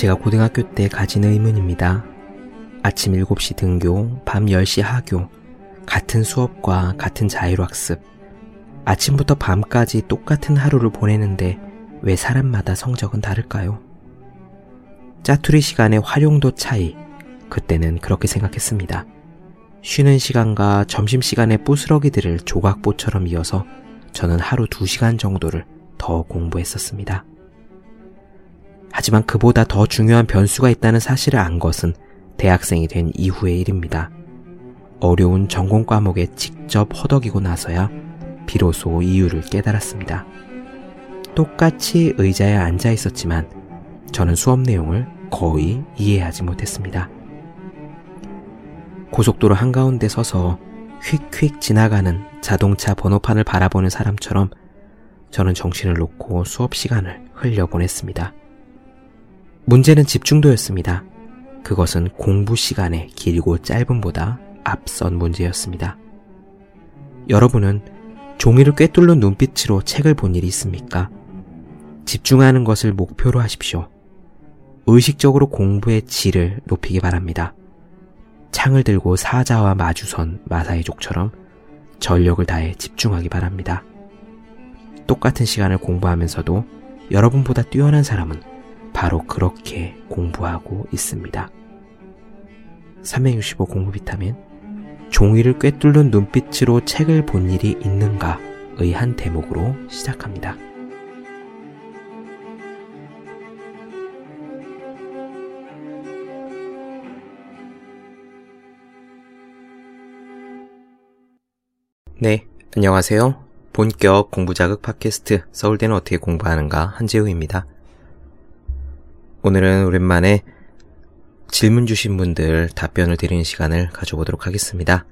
제가 고등학교 때 가진 의문입니다. 아침 7시 등교, 밤 10시 하교, 같은 수업과 같은 자율학습, 아침부터 밤까지 똑같은 하루를 보내는데 왜 사람마다 성적은 다를까요? 짜투리 시간의 활용도 차이, 그때는 그렇게 생각했습니다. 쉬는 시간과 점심시간의 부스러기들을 조각보처럼 이어서 저는 하루 2시간 정도를 더 공부했었습니다. 하지만 그보다 더 중요한 변수가 있다는 사실을 안 것은 대학생이 된 이후의 일입니다. 어려운 전공 과목에 직접 허덕이고 나서야 비로소 이유를 깨달았습니다. 똑같이 의자에 앉아 있었지만 저는 수업 내용을 거의 이해하지 못했습니다. 고속도로 한가운데 서서 휙휙 지나가는 자동차 번호판을 바라보는 사람처럼 저는 정신을 놓고 수업 시간을 흘려보냈습니다. 문제는 집중도였습니다. 그것은 공부 시간의 길고 짧음보다 앞선 문제였습니다. 여러분은 종이를 꿰뚫는 눈빛으로 책을 본 일이 있습니까? 집중하는 것을 목표로 하십시오. 의식적으로 공부의 질을 높이기 바랍니다. 창을 들고 사자와 마주선 마사이족처럼 전력을 다해 집중하기 바랍니다. 똑같은 시간을 공부하면서도 여러분보다 뛰어난 사람은 바로 그렇게 공부하고 있습니다. 365 공부 비타민 종이를 꿰뚫는 눈빛으로 책을 본 일이 있는가의 한 대목으로 시작합니다. 네, 안녕하세요. 본격 공부 자극 팟캐스트 서울대는 어떻게 공부하는가 한재우입니다. 오늘은 오랜만에 질문 주신 분들 답변을 드리는 시간을 가져보도록 하겠습니다.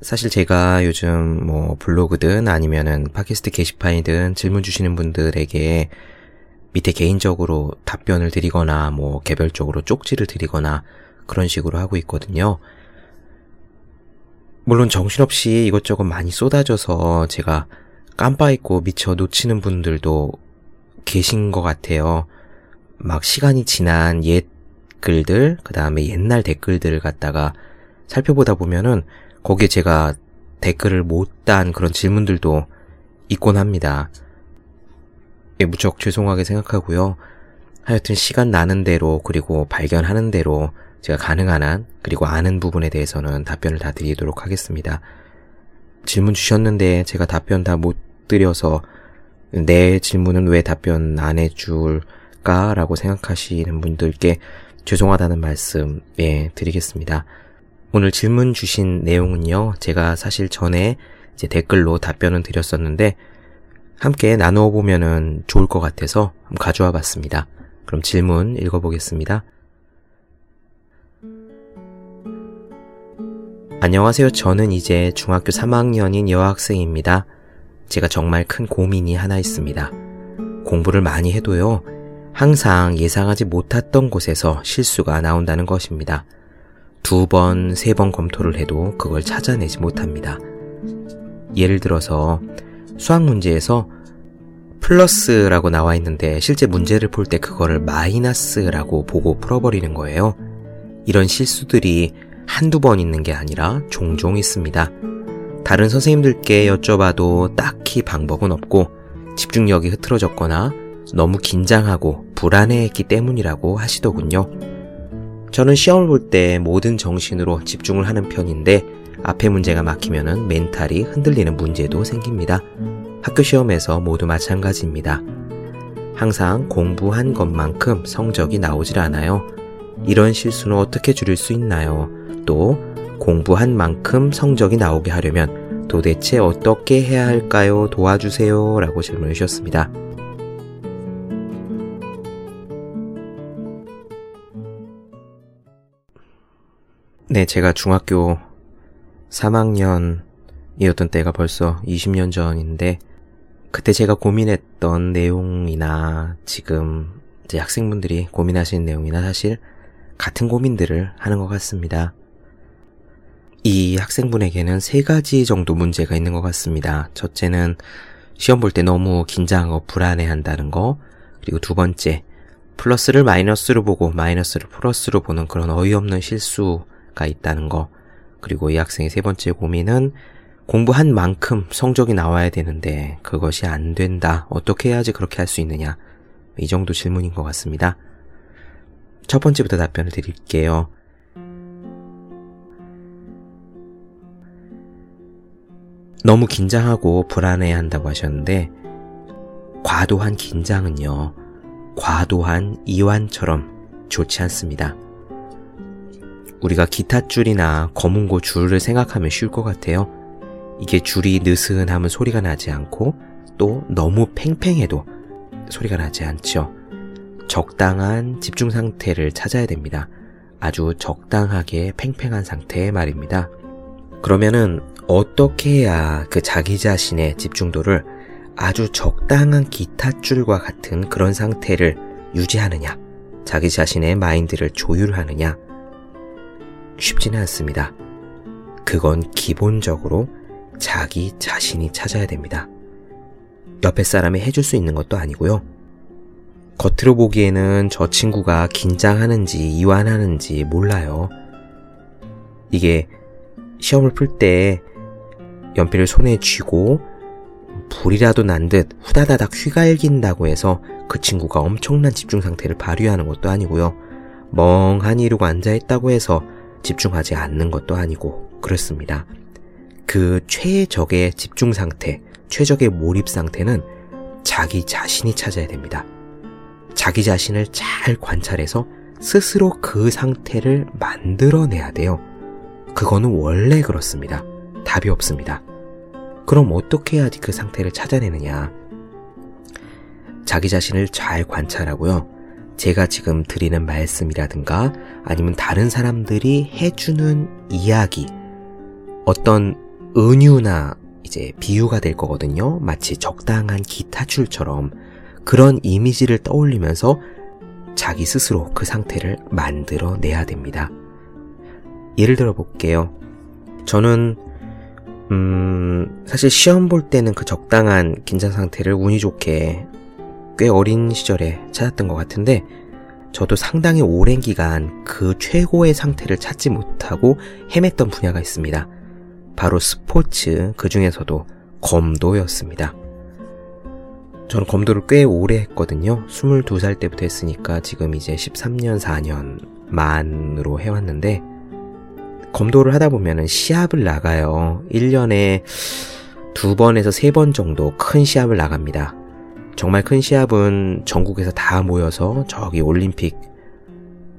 사실 제가 요즘 뭐 블로그든 아니면은 팟캐스트 게시판이든 질문 주시는 분들에게 밑에 개인적으로 답변을 드리거나 뭐 개별적으로 쪽지를 드리거나 그런 식으로 하고 있거든요. 물론 정신없이 이것저것 많이 쏟아져서 제가 깜빡 잊고 미처 놓치는 분들도 계신 것 같아요. 막 시간이 지난 옛 글들, 그 다음에 옛날 댓글들을 갖다가 살펴보다 보면은 거기에 제가 댓글을 못 단 그런 질문들도 있곤 합니다. 예, 무척 죄송하게 생각하고요. 하여튼 시간 나는 대로 그리고 발견하는 대로 제가 가능한 한 그리고 아는 부분에 대해서는 답변을 다 드리도록 하겠습니다. 질문 주셨는데 제가 답변 다 못 드려서 내 질문은 왜 답변 안 해줄 까라고 생각하시는 분들께 죄송하다는 말씀, 예, 드리겠습니다. 오늘 질문 주신 내용은요, 제가 사실 전에 이제 댓글로 답변은 드렸었는데, 함께 나누어 보면은 좋을 것 같아서 가져와 봤습니다. 그럼 질문 읽어보겠습니다. 안녕하세요. 저는 이제 중학교 3학년인 여학생입니다. 제가 정말 큰 고민이 하나 있습니다. 공부를 많이 해도요, 항상 예상하지 못했던 곳에서 실수가 나온다는 것입니다. 두 번, 세 번 검토를 해도 그걸 찾아내지 못합니다. 예를 들어서 수학 문제에서 플러스라고 나와 있는데 실제 문제를 풀때 그거를 마이너스라고 보고 풀어버리는 거예요. 이런 실수들이 한두 번 있는 게 아니라 종종 있습니다. 다른 선생님들께 여쭤봐도 딱히 방법은 없고 집중력이 흐트러졌거나 너무 긴장하고 불안해했기 때문이라고 하시더군요. 저는 시험을 볼 때 모든 정신으로 집중을 하는 편인데 앞에 문제가 막히면 멘탈이 흔들리는 문제도 생깁니다. 학교 시험에서 모두 마찬가지입니다. 항상 공부한 것만큼 성적이 나오질 않아요. 이런 실수는 어떻게 줄일 수 있나요? 또 공부한 만큼 성적이 나오게 하려면 도대체 어떻게 해야 할까요? 도와주세요. 라고 질문을 주셨습니다. 네, 제가 중학교 3학년이었던 때가 벌써 20년 전인데, 그때 제가 고민했던 내용이나 지금 이제 학생분들이 고민하시는 내용이나 사실 같은 고민들을 하는 것 같습니다. 이 학생분에게는 세 가지 정도 문제가 있는 것 같습니다. 첫째는 시험 볼 때 너무 긴장하고 불안해 한다는 거, 그리고 두 번째, 플러스를 마이너스로 보고 마이너스를 플러스로 보는 그런 어이없는 실수 가 있다는 거. 그리고 이 학생의 세 번째 고민은 공부한 만큼 성적이 나와야 되는데 그것이 안 된다. 어떻게 해야지 그렇게 할 수 있느냐. 이 정도 질문인 것 같습니다. 첫 번째부터 답변을 드릴게요. 너무 긴장하고 불안해 한다고 하셨는데, 과도한 긴장은요, 과도한 이완처럼 좋지 않습니다. 우리가 기타 줄이나 검은고 줄을 생각하면 쉬울 것 같아요. 이게 줄이 느슨하면 소리가 나지 않고 또 너무 팽팽해도 소리가 나지 않죠. 적당한 집중 상태를 찾아야 됩니다. 아주 적당하게 팽팽한 상태 말입니다. 그러면은 어떻게 해야 그 자기 자신의 집중도를 아주 적당한 기타 줄과 같은 그런 상태를 유지하느냐, 자기 자신의 마인드를 조율하느냐, 쉽지는 않습니다. 그건 기본적으로 자기 자신이 찾아야 됩니다. 옆에 사람이 해줄 수 있는 것도 아니고요. 겉으로 보기에는 저 친구가 긴장하는지 이완하는지 몰라요. 이게 시험을 풀 때 연필을 손에 쥐고 불이라도 난 듯 후다다닥 휘갈긴다고 해서 그 친구가 엄청난 집중 상태를 발휘하는 것도 아니고요. 멍하니 이러고 앉아있다고 해서 집중하지 않는 것도 아니고 그렇습니다. 그 최적의 집중 상태, 최적의 몰입 상태는 자기 자신이 찾아야 됩니다. 자기 자신을 잘 관찰해서 스스로 그 상태를 만들어내야 돼요. 그거는 원래 그렇습니다. 답이 없습니다. 그럼 어떻게 해야지 그 상태를 찾아내느냐? 자기 자신을 잘 관찰하고요. 제가 지금 드리는 말씀이라든가 아니면 다른 사람들이 해주는 이야기, 어떤 은유나 이제 비유가 될 거거든요. 마치 적당한 기타줄처럼 그런 이미지를 떠올리면서 자기 스스로 그 상태를 만들어 내야 됩니다. 예를 들어 볼게요. 저는 음, 사실 시험 볼 때는 그 적당한 긴장 상태를 운이 좋게 꽤 어린 시절에 찾았던 것 같은데, 저도 상당히 오랜 기간 그 최고의 상태를 찾지 못하고 헤맸던 분야가 있습니다. 바로 스포츠, 그 중에서도 검도였습니다. 저는 검도를 꽤 오래 했거든요. 22살 때부터 했으니까 지금 이제 13년, 4년 만으로 해왔는데, 검도를 하다 보면은 시합을 나가요. 1년에 두 번에서 세 번 정도 큰 시합을 나갑니다. 정말 큰 시합은 전국에서 다 모여서 저기 올림픽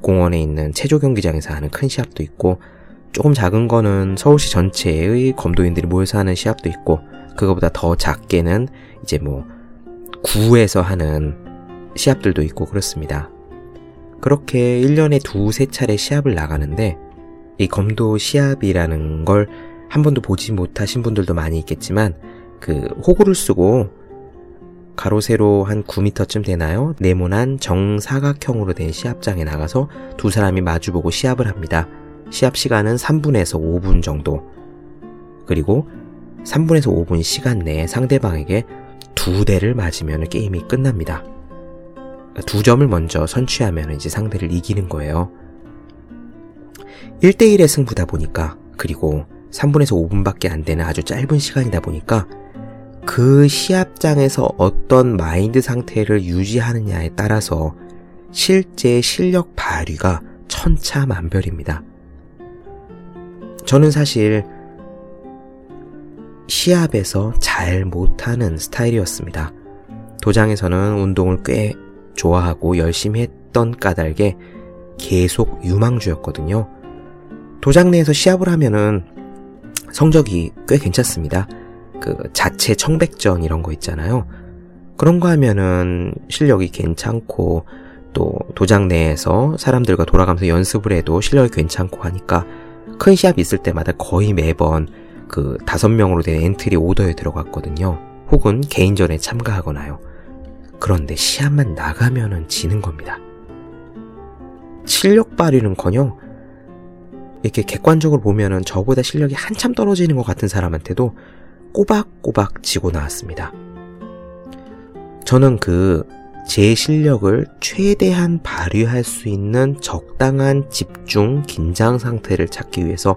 공원에 있는 체조 경기장에서 하는 큰 시합도 있고 조금 작은 거는 서울시 전체의 검도인들이 모여서 하는 시합도 있고 그거보다 더 작게는 이제 뭐 구에서 하는 시합들도 있고 그렇습니다. 그렇게 1년에 두세 차례 시합을 나가는데 이 검도 시합이라는 걸 한 번도 보지 못하신 분들도 많이 있겠지만 그 호구를 쓰고 가로 세로 한 9m쯤 되나요? 네모난 정사각형으로 된 시합장에 나가서 두 사람이 마주보고 시합을 합니다. 시합 시간은 3분에서 5분 정도. 그리고 3분에서 5분 시간 내에 상대방에게 두 대를 맞으면 게임이 끝납니다. 두 점을 먼저 선취하면 이제 상대를 이기는 거예요. 1대1의 승부다 보니까 그리고 3분에서 5분밖에 안 되는 아주 짧은 시간이다 보니까 그 시합장에서 어떤 마인드 상태를 유지하느냐에 따라서 실제 실력 발휘가 천차만별입니다. 저는 사실 시합에서 잘 못하는 스타일이었습니다. 도장에서는 운동을 꽤 좋아하고 열심히 했던 까닭에 계속 유망주였거든요. 도장 내에서 시합을 하면은 성적이 꽤 괜찮습니다. 그 자체 청백전 이런 거 있잖아요. 그런 거 하면은 실력이 괜찮고 또 도장 내에서 사람들과 돌아가면서 연습을 해도 실력이 괜찮고 하니까 큰 시합 있을 때마다 거의 매번 그 다섯 명으로 된 엔트리 오더에 들어갔거든요. 혹은 개인전에 참가하거나요. 그런데 시합만 나가면은 지는 겁니다. 실력 발휘는 커녕 이렇게 객관적으로 보면은 저보다 실력이 한참 떨어지는 것 같은 사람한테도 꼬박꼬박 지고 나왔습니다. 저는 그 제 실력을 최대한 발휘할 수 있는 적당한 집중, 긴장 상태를 찾기 위해서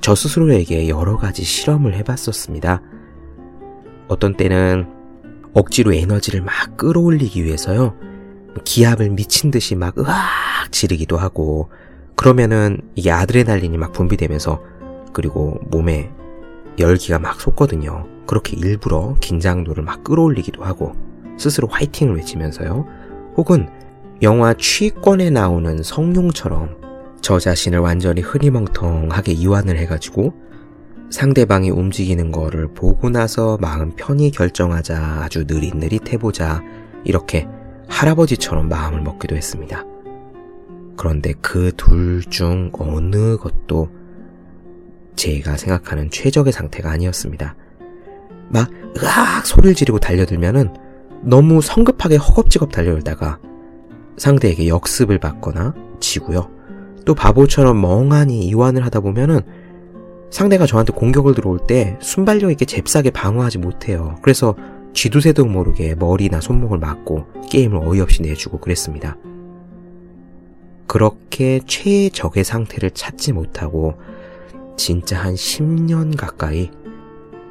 저 스스로에게 여러 가지 실험을 해봤었습니다. 어떤 때는 억지로 에너지를 막 끌어올리기 위해서요. 기압을 미친 듯이 막 으악 지르기도 하고 그러면은 이게 아드레날린이 막 분비되면서 그리고 몸에 열기가 막 솟거든요. 그렇게 일부러 긴장도를 막 끌어올리기도 하고 스스로 화이팅을 외치면서요. 혹은 영화 취권에 나오는 성룡처럼 저 자신을 완전히 흐리멍텅하게 이완을 해가지고 상대방이 움직이는 거를 보고 나서 마음 편히 결정하자 아주 느릿느릿 해보자 이렇게 할아버지처럼 마음을 먹기도 했습니다. 그런데 그 둘 중 어느 것도 제가 생각하는 최적의 상태가 아니었습니다. 막 으악 소리를 지르고 달려들면은 너무 성급하게 허겁지겁 달려들다가 상대에게 역습을 받거나 지고요. 또 바보처럼 멍하니 이완을 하다 보면은 상대가 저한테 공격을 들어올 때 순발력 있게 잽싸게 방어하지 못해요. 그래서 쥐두새도 모르게 머리나 손목을 맞고 게임을 어이없이 내주고 그랬습니다. 그렇게 최적의 상태를 찾지 못하고 진짜 한 10년 가까이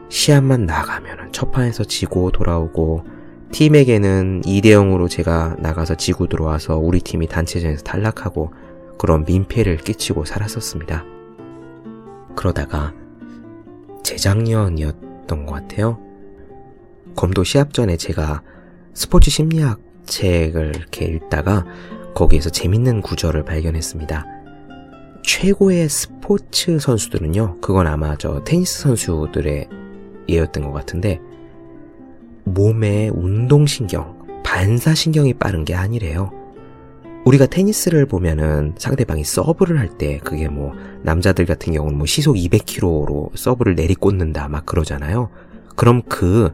시합만 나가면 첫 판에서 지고 돌아오고 팀에게는 2대0으로 제가 나가서 지고 들어와서 우리 팀이 단체전에서 탈락하고 그런 민폐를 끼치고 살았었습니다. 그러다가 재작년이었던 것 같아요. 검도 시합 전에 제가 스포츠 심리학 책을 이렇게 읽다가 거기에서 재밌는 구절을 발견했습니다. 최고의 스포츠 선수들은요, 그건 아마 저 테니스 선수들의 예였던 것 같은데, 몸의 운동신경, 반사신경이 빠른 게 아니래요. 우리가 테니스를 보면은 상대방이 서브를 할 때 그게 뭐 남자들 같은 경우는 뭐 시속 200km로 서브를 내리꽂는다 막 그러잖아요. 그럼 그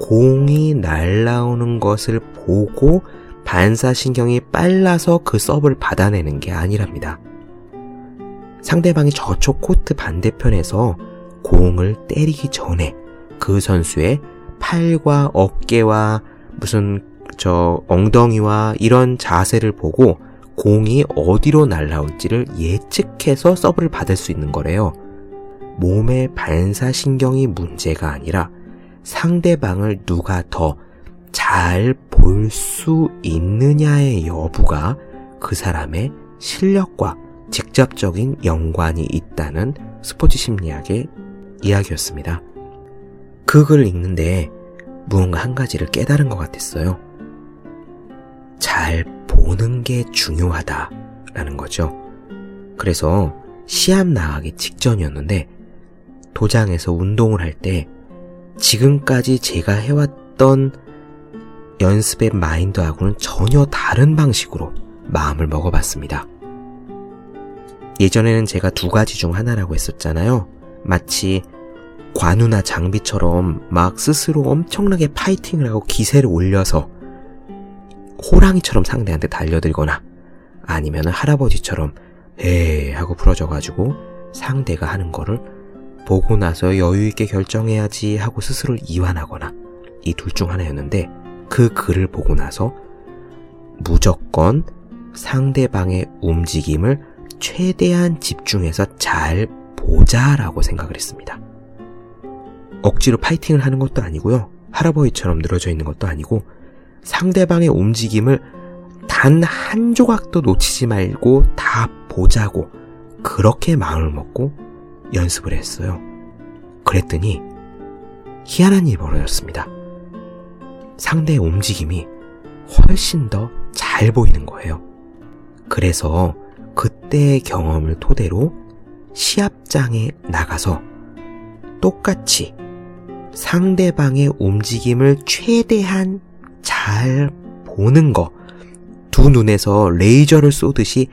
공이 날라오는 것을 보고 반사신경이 빨라서 그 서브를 받아내는 게 아니랍니다. 상대방이 저쪽 코트 반대편에서 공을 때리기 전에 그 선수의 팔과 어깨와 무슨 저 엉덩이와 이런 자세를 보고 공이 어디로 날라올지를 예측해서 서브를 받을 수 있는 거래요. 몸의 반사신경이 문제가 아니라 상대방을 누가 더 잘 볼 수 있느냐의 여부가 그 사람의 실력과 직접적인 연관이 있다는 스포츠 심리학의 이야기였습니다. 그 글을 읽는데 무언가 한 가지를 깨달은 것 같았어요. 잘 보는 게 중요하다라는 거죠. 그래서 시합 나가기 직전이었는데 도장에서 운동을 할 때 지금까지 제가 해왔던 연습의 마인드하고는 전혀 다른 방식으로 마음을 먹어봤습니다. 예전에는 제가 두 가지 중 하나라고 했었잖아요. 마치 관우나 장비처럼 막 스스로 엄청나게 파이팅을 하고 기세를 올려서 호랑이처럼 상대한테 달려들거나 아니면 할아버지처럼 에 하고 부러져가지고 상대가 하는 거를 보고 나서 여유있게 결정해야지 하고 스스로를 이완하거나 이 둘 중 하나였는데 그 글을 보고 나서 무조건 상대방의 움직임을 최대한 집중해서 잘 보자라고 생각을 했습니다. 억지로 파이팅을 하는 것도 아니고요. 할아버지처럼 늘어져 있는 것도 아니고 상대방의 움직임을 단 한 조각도 놓치지 말고 다 보자고 그렇게 마음을 먹고 연습을 했어요. 그랬더니 희한한 일이 벌어졌습니다. 상대의 움직임이 훨씬 더 잘 보이는 거예요. 그래서 그때의 경험을 토대로 시합장에 나가서 똑같이 상대방의 움직임을 최대한 잘 보는 거, 두 눈에서 레이저를 쏘듯이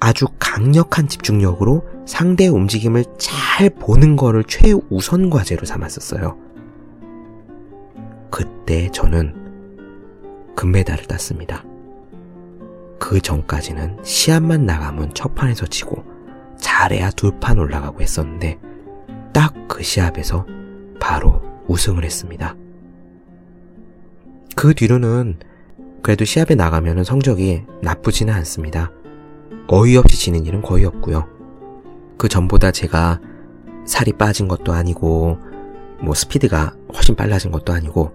아주 강력한 집중력으로 상대의 움직임을 잘 보는 거를 최우선 과제로 삼았었어요. 그때 저는 금메달을 땄습니다. 그 전까지는 시합만 나가면 첫 판에서 지고 잘해야 두 판 올라가고 했었는데 딱 그 시합에서 바로 우승을 했습니다. 그 뒤로는 그래도 시합에 나가면 성적이 나쁘지는 않습니다. 어이없이 지는 일은 거의 없고요. 그 전보다 제가 살이 빠진 것도 아니고 뭐 스피드가 훨씬 빨라진 것도 아니고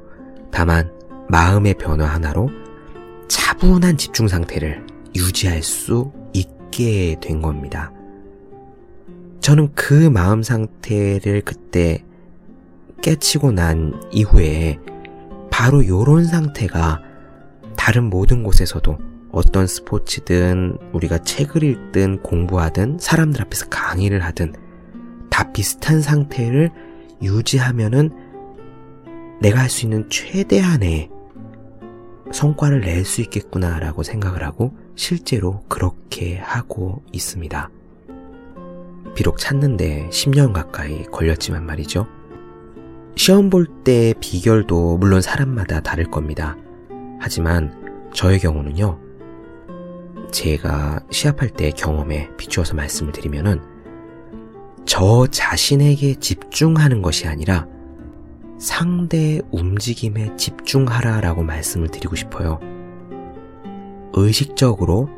다만 마음의 변화 하나로 차분한 집중 상태를 유지할 수 있게 된 겁니다. 저는 그 마음 상태를 그때 깨치고 난 이후에 바로 요런 상태가 다른 모든 곳에서도 어떤 스포츠든 우리가 책을 읽든 공부하든 사람들 앞에서 강의를 하든 다 비슷한 상태를 유지하면은 내가 할 수 있는 최대한의 성과를 낼 수 있겠구나라고 생각을 하고 실제로 그렇게 하고 있습니다. 비록 찾는데 10년 가까이 걸렸지만 말이죠. 시험 볼때 비결도 물론 사람마다 다를 겁니다. 하지만 저의 경우는요, 제가 시합할 때 경험에 비추어서 말씀을 드리면은 저 자신에게 집중하는 것이 아니라 상대 움직임에 집중하라 라고 말씀을 드리고 싶어요. 의식적으로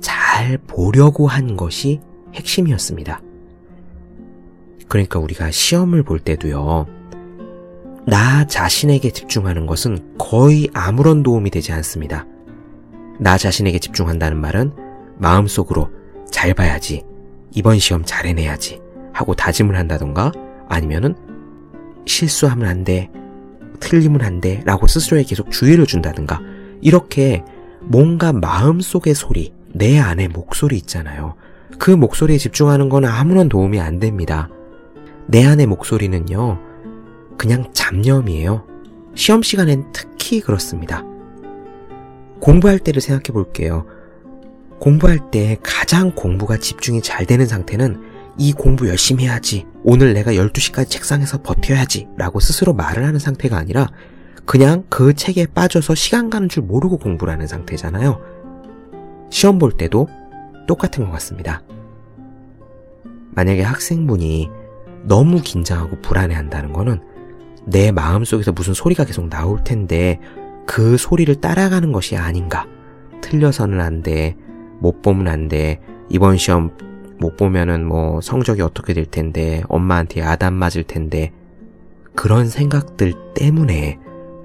잘 보려고 한 것이 핵심이었습니다. 그러니까 우리가 시험을 볼 때도요, 나 자신에게 집중하는 것은 거의 아무런 도움이 되지 않습니다. 나 자신에게 집중한다는 말은 마음속으로 잘 봐야지, 이번 시험 잘 해내야지 하고 다짐을 한다던가 아니면은 실수하면 안 돼, 틀리면 안 돼 라고 스스로에 계속 주의를 준다든가 이렇게 뭔가 마음속의 소리, 내 안의 목소리 있잖아요. 그 목소리에 집중하는 건 아무런 도움이 안 됩니다. 내 안의 목소리는요, 그냥 잡념이에요. 시험 시간엔 특히 그렇습니다. 공부할 때를 생각해 볼게요. 공부할 때 가장 공부가 집중이 잘 되는 상태는 이 공부 열심히 해야지. 오늘 내가 12시까지 책상에서 버텨야지. 라고 스스로 말을 하는 상태가 아니라 그냥 그 책에 빠져서 시간 가는 줄 모르고 공부를 하는 상태잖아요. 시험 볼 때도 똑같은 것 같습니다. 만약에 학생분이 너무 긴장하고 불안해 한다는 거는 내 마음속에서 무슨 소리가 계속 나올 텐데 그 소리를 따라가는 것이 아닌가. 틀려서는 안 돼. 못 보면 안 돼. 이번 시험 못 보면은 뭐 성적이 어떻게 될 텐데, 엄마한테 야단 맞을 텐데, 그런 생각들 때문에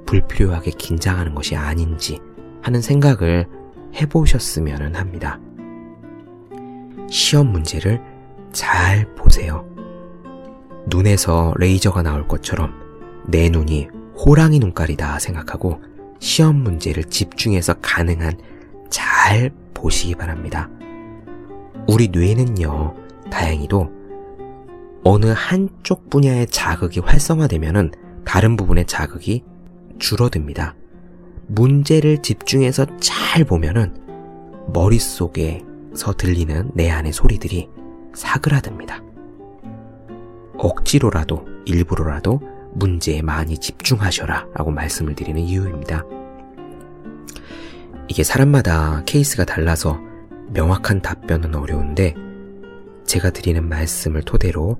불필요하게 긴장하는 것이 아닌지 하는 생각을 해보셨으면 합니다. 시험 문제를 잘 보세요. 눈에서 레이저가 나올 것처럼 내 눈이 호랑이 눈깔이다 생각하고 시험 문제를 집중해서 가능한 잘 보시기 바랍니다. 우리 뇌는요, 다행히도 어느 한쪽 분야의 자극이 활성화되면은 다른 부분의 자극이 줄어듭니다. 문제를 집중해서 잘 보면은 머릿속에서 들리는 내 안의 소리들이 사그라듭니다. 억지로라도 일부러라도 문제에 많이 집중하셔라 라고 말씀을 드리는 이유입니다. 이게 사람마다 케이스가 달라서 명확한 답변은 어려운데 제가 드리는 말씀을 토대로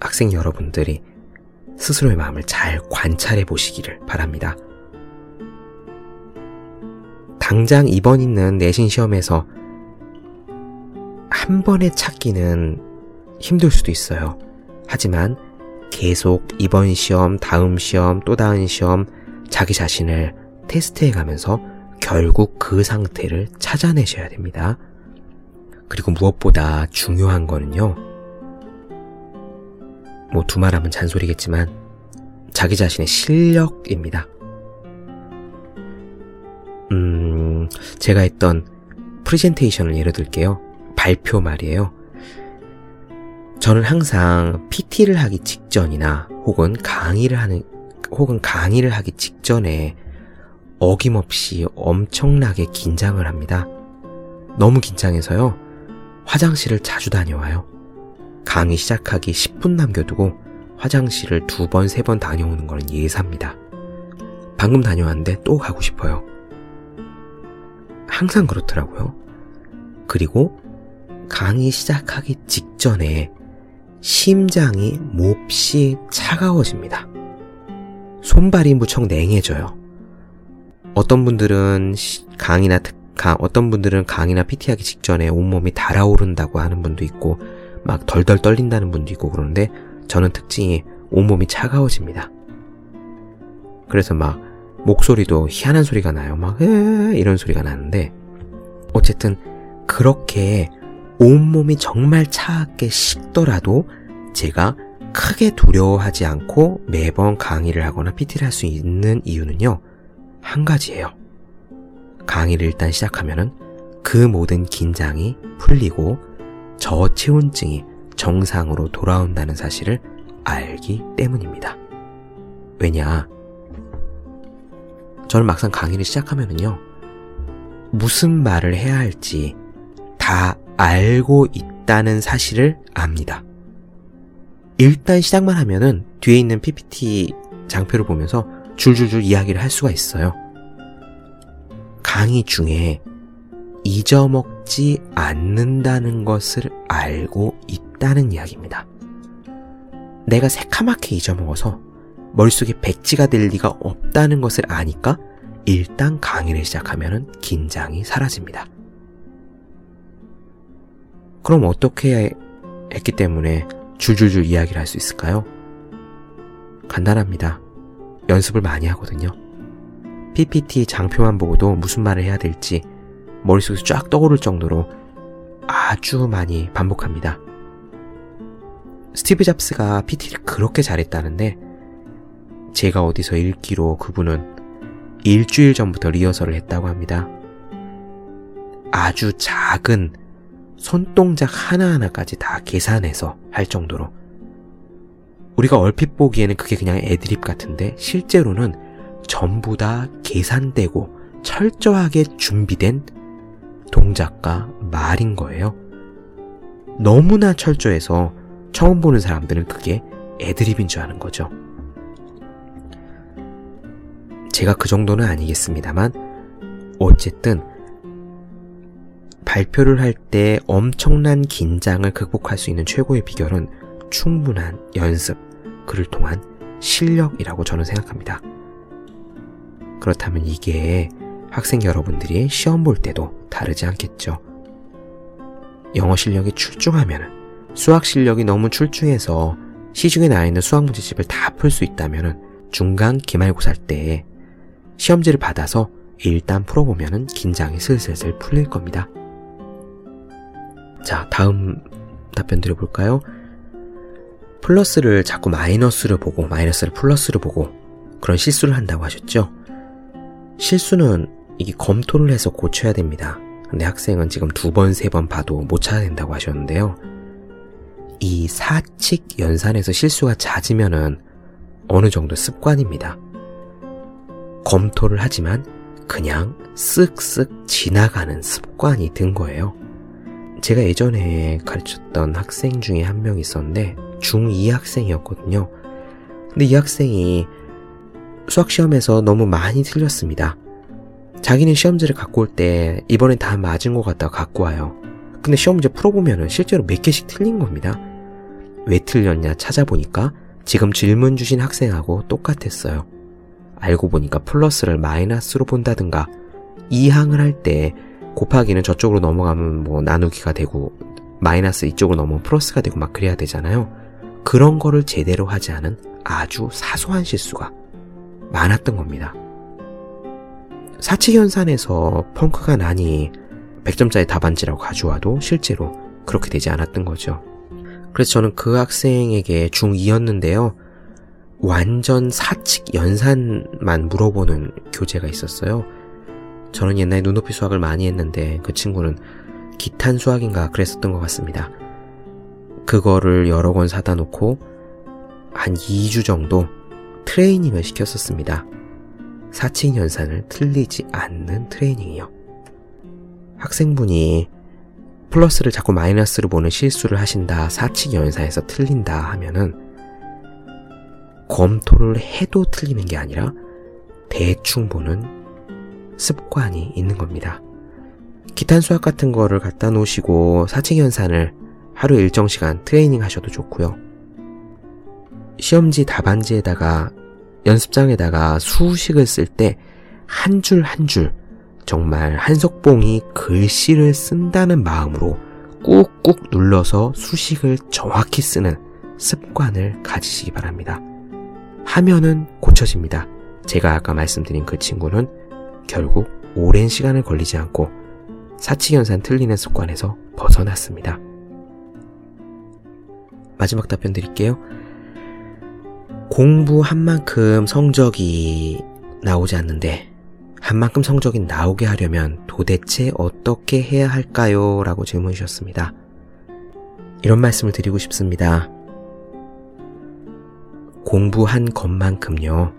학생 여러분들이 스스로의 마음을 잘 관찰해 보시기를 바랍니다. 당장 이번 있는 내신 시험에서 한 번에 찾기는 힘들 수도 있어요. 하지만 계속 이번 시험, 다음 시험, 또 다음 시험 자기 자신을 테스트해 가면서 결국 그 상태를 찾아내셔야 됩니다. 그리고 무엇보다 중요한 거는요. 뭐 두말하면 잔소리겠지만 자기 자신의 실력입니다. 음, 제가 했던 프레젠테이션을 예를 들게요. 발표 말이에요. 저는 항상 PT를 하기 직전이나 혹은 강의를 하는 혹은 강의를 하기 직전에 어김없이 엄청나게 긴장을 합니다. 너무 긴장해서요. 화장실을 자주 다녀와요. 강의 시작하기 10분 남겨두고 화장실을 두 번, 세 번 다녀오는 거는 예사입니다. 방금 다녀왔는데 또 가고 싶어요. 항상 그렇더라고요. 그리고 강의 시작하기 직전에 심장이 몹시 차가워집니다. 손발이 무척 냉해져요. 어떤 분들은 강의나 특, 강, 어떤 분들은 강의나 PT 하기 직전에 온몸이 달아오른다고 하는 분도 있고, 막 덜덜 떨린다는 분도 있고 그러는데, 저는 특징이 온몸이 차가워집니다. 그래서 막, 목소리도 희한한 소리가 나요. 막, 에 이런 소리가 나는데, 어쨌든, 그렇게 온몸이 정말 차갑게 식더라도 제가 크게 두려워하지 않고 매번 강의를 하거나 PT를 할 수 있는 이유는요, 한 가지예요. 강의를 일단 시작하면은 그 모든 긴장이 풀리고 저체온증이 정상으로 돌아온다는 사실을 알기 때문입니다. 왜냐? 저는 막상 강의를 시작하면은요, 무슨 말을 해야 할지 다 알고 있다는 사실을 압니다. 일단 시작만 하면은 뒤에 있는 PPT 장표를 보면서 줄줄줄 이야기를 할 수가 있어요. 강의 중에 잊어먹지 않는다는 것을 알고 있다는 이야기입니다. 내가 새카맣게 잊어먹어서 머릿속에 백지가 될 리가 없다는 것을 아니까 일단 강의를 시작하면 긴장이 사라집니다. 그럼 어떻게 했기 때문에 줄줄줄 이야기를 할 수 있을까요? 간단합니다. 연습을 많이 하거든요. PPT 장표만 보고도 무슨 말을 해야 될지 머릿속에서 쫙 떠오를 정도로 아주 많이 반복합니다. 스티브 잡스가 PT를 그렇게 잘했다는데 제가 어디서 읽기로 그분은 일주일 전부터 리허설을 했다고 합니다. 아주 작은 손동작 하나하나까지 다 계산해서 할 정도로 우리가 얼핏 보기에는 그게 그냥 애드립 같은데 실제로는 전부 다 계산되고 철저하게 준비된 동작과 말인 거예요. 너무나 철저해서 처음 보는 사람들은 그게 애드립인 줄 아는 거죠. 제가 그 정도는 아니겠습니다만, 어쨌든 발표를 할 때 엄청난 긴장을 극복할 수 있는 최고의 비결은 충분한 연습, 그를 통한 실력이라고 저는 생각합니다. 그렇다면 이게 학생 여러분들이 시험 볼 때도 다르지 않겠죠. 영어 실력이 출중하면 수학 실력이 너무 출중해서 시중에 나와 있는 수학 문제집을 다 풀 수 있다면 중간 기말고사 때 시험지를 받아서 일단 풀어보면 긴장이 슬슬슬 풀릴 겁니다. 자, 다음 답변 드려볼까요? 플러스를 자꾸 마이너스로 보고 마이너스를 플러스로 보고 그런 실수를 한다고 하셨죠? 실수는 이게 검토를 해서 고쳐야 됩니다. 근데 학생은 지금 두 번, 세 번 봐도 못 찾아낸다고 하셨는데요. 이 사칙 연산에서 실수가 잦으면은 어느 정도 습관입니다. 검토를 하지만 그냥 쓱쓱 지나가는 습관이 든 거예요. 제가 예전에 가르쳤던 학생 중에 한 명 있었는데 중2 학생이었거든요. 근데 이 학생이 수학 시험에서 너무 많이 틀렸습니다. 자기는 시험지를 갖고 올 때 이번엔 다 맞은 것 같다고 갖고 와요. 근데 시험 문제 풀어보면 실제로 몇 개씩 틀린 겁니다. 왜 틀렸냐 찾아보니까 지금 질문 주신 학생하고 똑같았어요. 알고 보니까 플러스를 마이너스로 본다든가 이항을 할 때 곱하기는 저쪽으로 넘어가면 뭐 나누기가 되고 마이너스 이쪽으로 넘으면 플러스가 되고 막 그래야 되잖아요. 그런 거를 제대로 하지 않은 아주 사소한 실수가 많았던 겁니다. 사치연산에서 펑크가 나니 100점짜리 답안지라고 가져와도 실제로 그렇게 되지 않았던 거죠. 그래서 저는 그 학생에게 중2였는데요. 완전 사칙 연산만 물어보는 교재가 있었어요. 저는 옛날에 눈높이 수학을 많이 했는데 그 친구는 기탄 수학인가 그랬었던 것 같습니다. 그거를 여러 권 사다 놓고 한 2주 정도 트레이닝을 시켰었습니다. 사칭 연산을 틀리지 않는 트레이닝이요. 학생분이 플러스를 자꾸 마이너스로 보는 실수를 하신다, 사칙 연산에서 틀린다 하면은 검토를 해도 틀리는 게 아니라 대충 보는 습관이 있는 겁니다. 기탄 수학 같은 거를 갖다 놓으시고 사칙 연산을 하루 일정 시간 트레이닝 하셔도 좋고요. 시험지 답안지에다가 연습장에다가 수식을 쓸 때 한 줄 한 줄 정말 한석봉이 글씨를 쓴다는 마음으로 꾹꾹 눌러서 수식을 정확히 쓰는 습관을 가지시기 바랍니다. 하면은 고쳐집니다. 제가 아까 말씀드린 그 친구는 결국 오랜 시간을 걸리지 않고 사치견산 틀리는 습관에서 벗어났습니다. 마지막 답변 드릴게요. 공부한 만큼 성적이 나오지 않는데 한 만큼 성적이 나오게 하려면 도대체 어떻게 해야 할까요? 라고 질문 주셨습니다. 이런 말씀을 드리고 싶습니다. 공부한 것만큼요,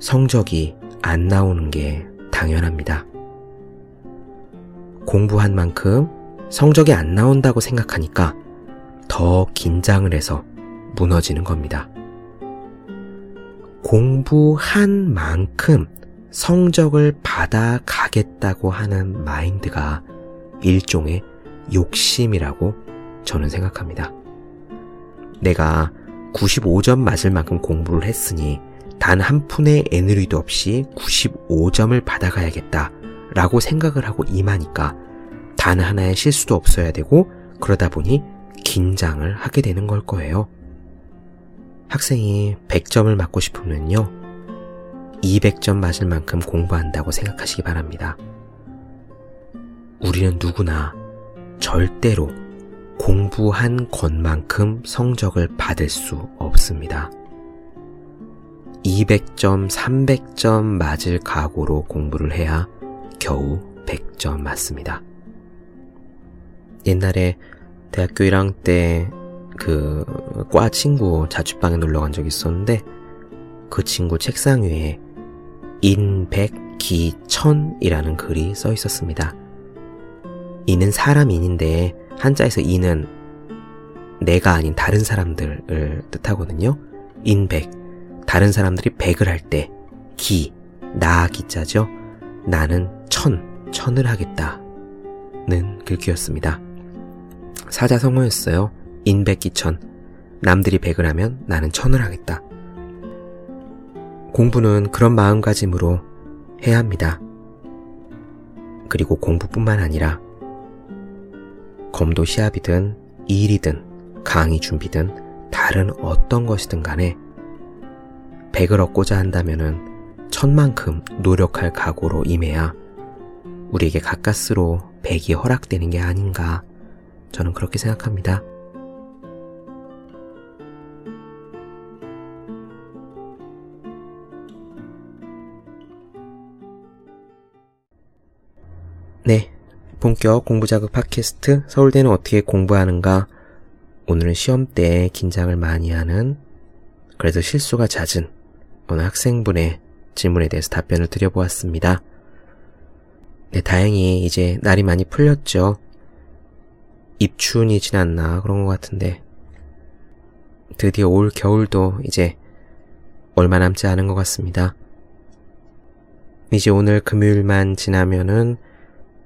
성적이 안 나오는 게 당연합니다. 공부한 만큼 성적이 안 나온다고 생각하니까 더 긴장을 해서 무너지는 겁니다. 공부한 만큼 성적을 받아가겠다고 하는 마인드가 일종의 욕심이라고 저는 생각합니다. 내가 95점 맞을 만큼 공부를 했으니 단 한 푼의 에너지도 없이 95점을 받아가야겠다 라고 생각을 하고 임하니까 단 하나의 실수도 없어야 되고 그러다 보니 긴장을 하게 되는 걸 거예요. 학생이 100점을 맞고 싶으면요. 200점 맞을 만큼 공부한다고 생각하시기 바랍니다. 우리는 누구나 절대로 공부한 것만큼 성적을 받을 수 없습니다. 200점, 300점 맞을 각오로 공부를 해야 겨우 100점 맞습니다. 옛날에 대학교 1학년 때 그 과 친구 자취방에 놀러 간 적이 있었는데 그 친구 책상 위에 인백기천이라는 글이 써 있었습니다. 이는 사람 인인데 한자에서 이는 내가 아닌 다른 사람들을 뜻하거든요. 인백 다른 사람들이 백을 할 때 기, 나 기자죠. 나는 천, 천을 하겠다는 글귀였습니다. 사자성어였어요. 인백기천. 남들이 백을 하면 나는 천을 하겠다. 공부는 그런 마음가짐으로 해야 합니다. 그리고 공부뿐만 아니라 검도 시합이든 일이든 강의 준비든 다른 어떤 것이든 간에 백을 얻고자 한다면은 천만큼 노력할 각오로 임해야 우리에게 가까스로 백이 허락되는 게 아닌가 저는 그렇게 생각합니다. 네. 본격 공부자극 팟캐스트 서울대는 어떻게 공부하는가? 오늘은 시험 때 긴장을 많이 하는 그래도 실수가 잦은 어느 학생분의 질문에 대해서 답변을 드려보았습니다. 네, 다행히 이제 날이 많이 풀렸죠. 입춘이 지났나 그런 것 같은데 드디어 올 겨울도 이제 얼마 남지 않은 것 같습니다. 이제 오늘 금요일만 지나면은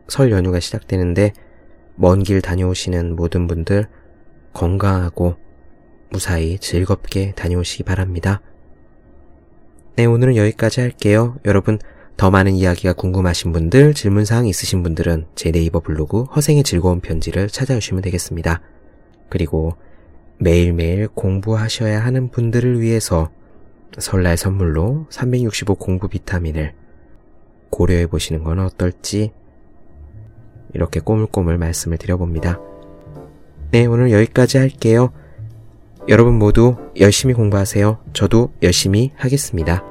설 연휴가 시작되는데 먼 길 다녀오시는 모든 분들 건강하고 무사히 즐겁게 다녀오시기 바랍니다. 네, 오늘은 여기까지 할게요. 여러분, 더 많은 이야기가 궁금하신 분들, 질문사항 있으신 분들은 제 네이버 블로그 허생의 즐거운 편지를 찾아주시면 되겠습니다. 그리고 매일매일 공부하셔야 하는 분들을 위해서 설날 선물로 365 공부 비타민을 고려해 보시는 건 어떨지 이렇게 꼬물꼬물 말씀을 드려봅니다. 네, 오늘 여기까지 할게요. 여러분 모두 열심히 공부하세요. 저도 열심히 하겠습니다.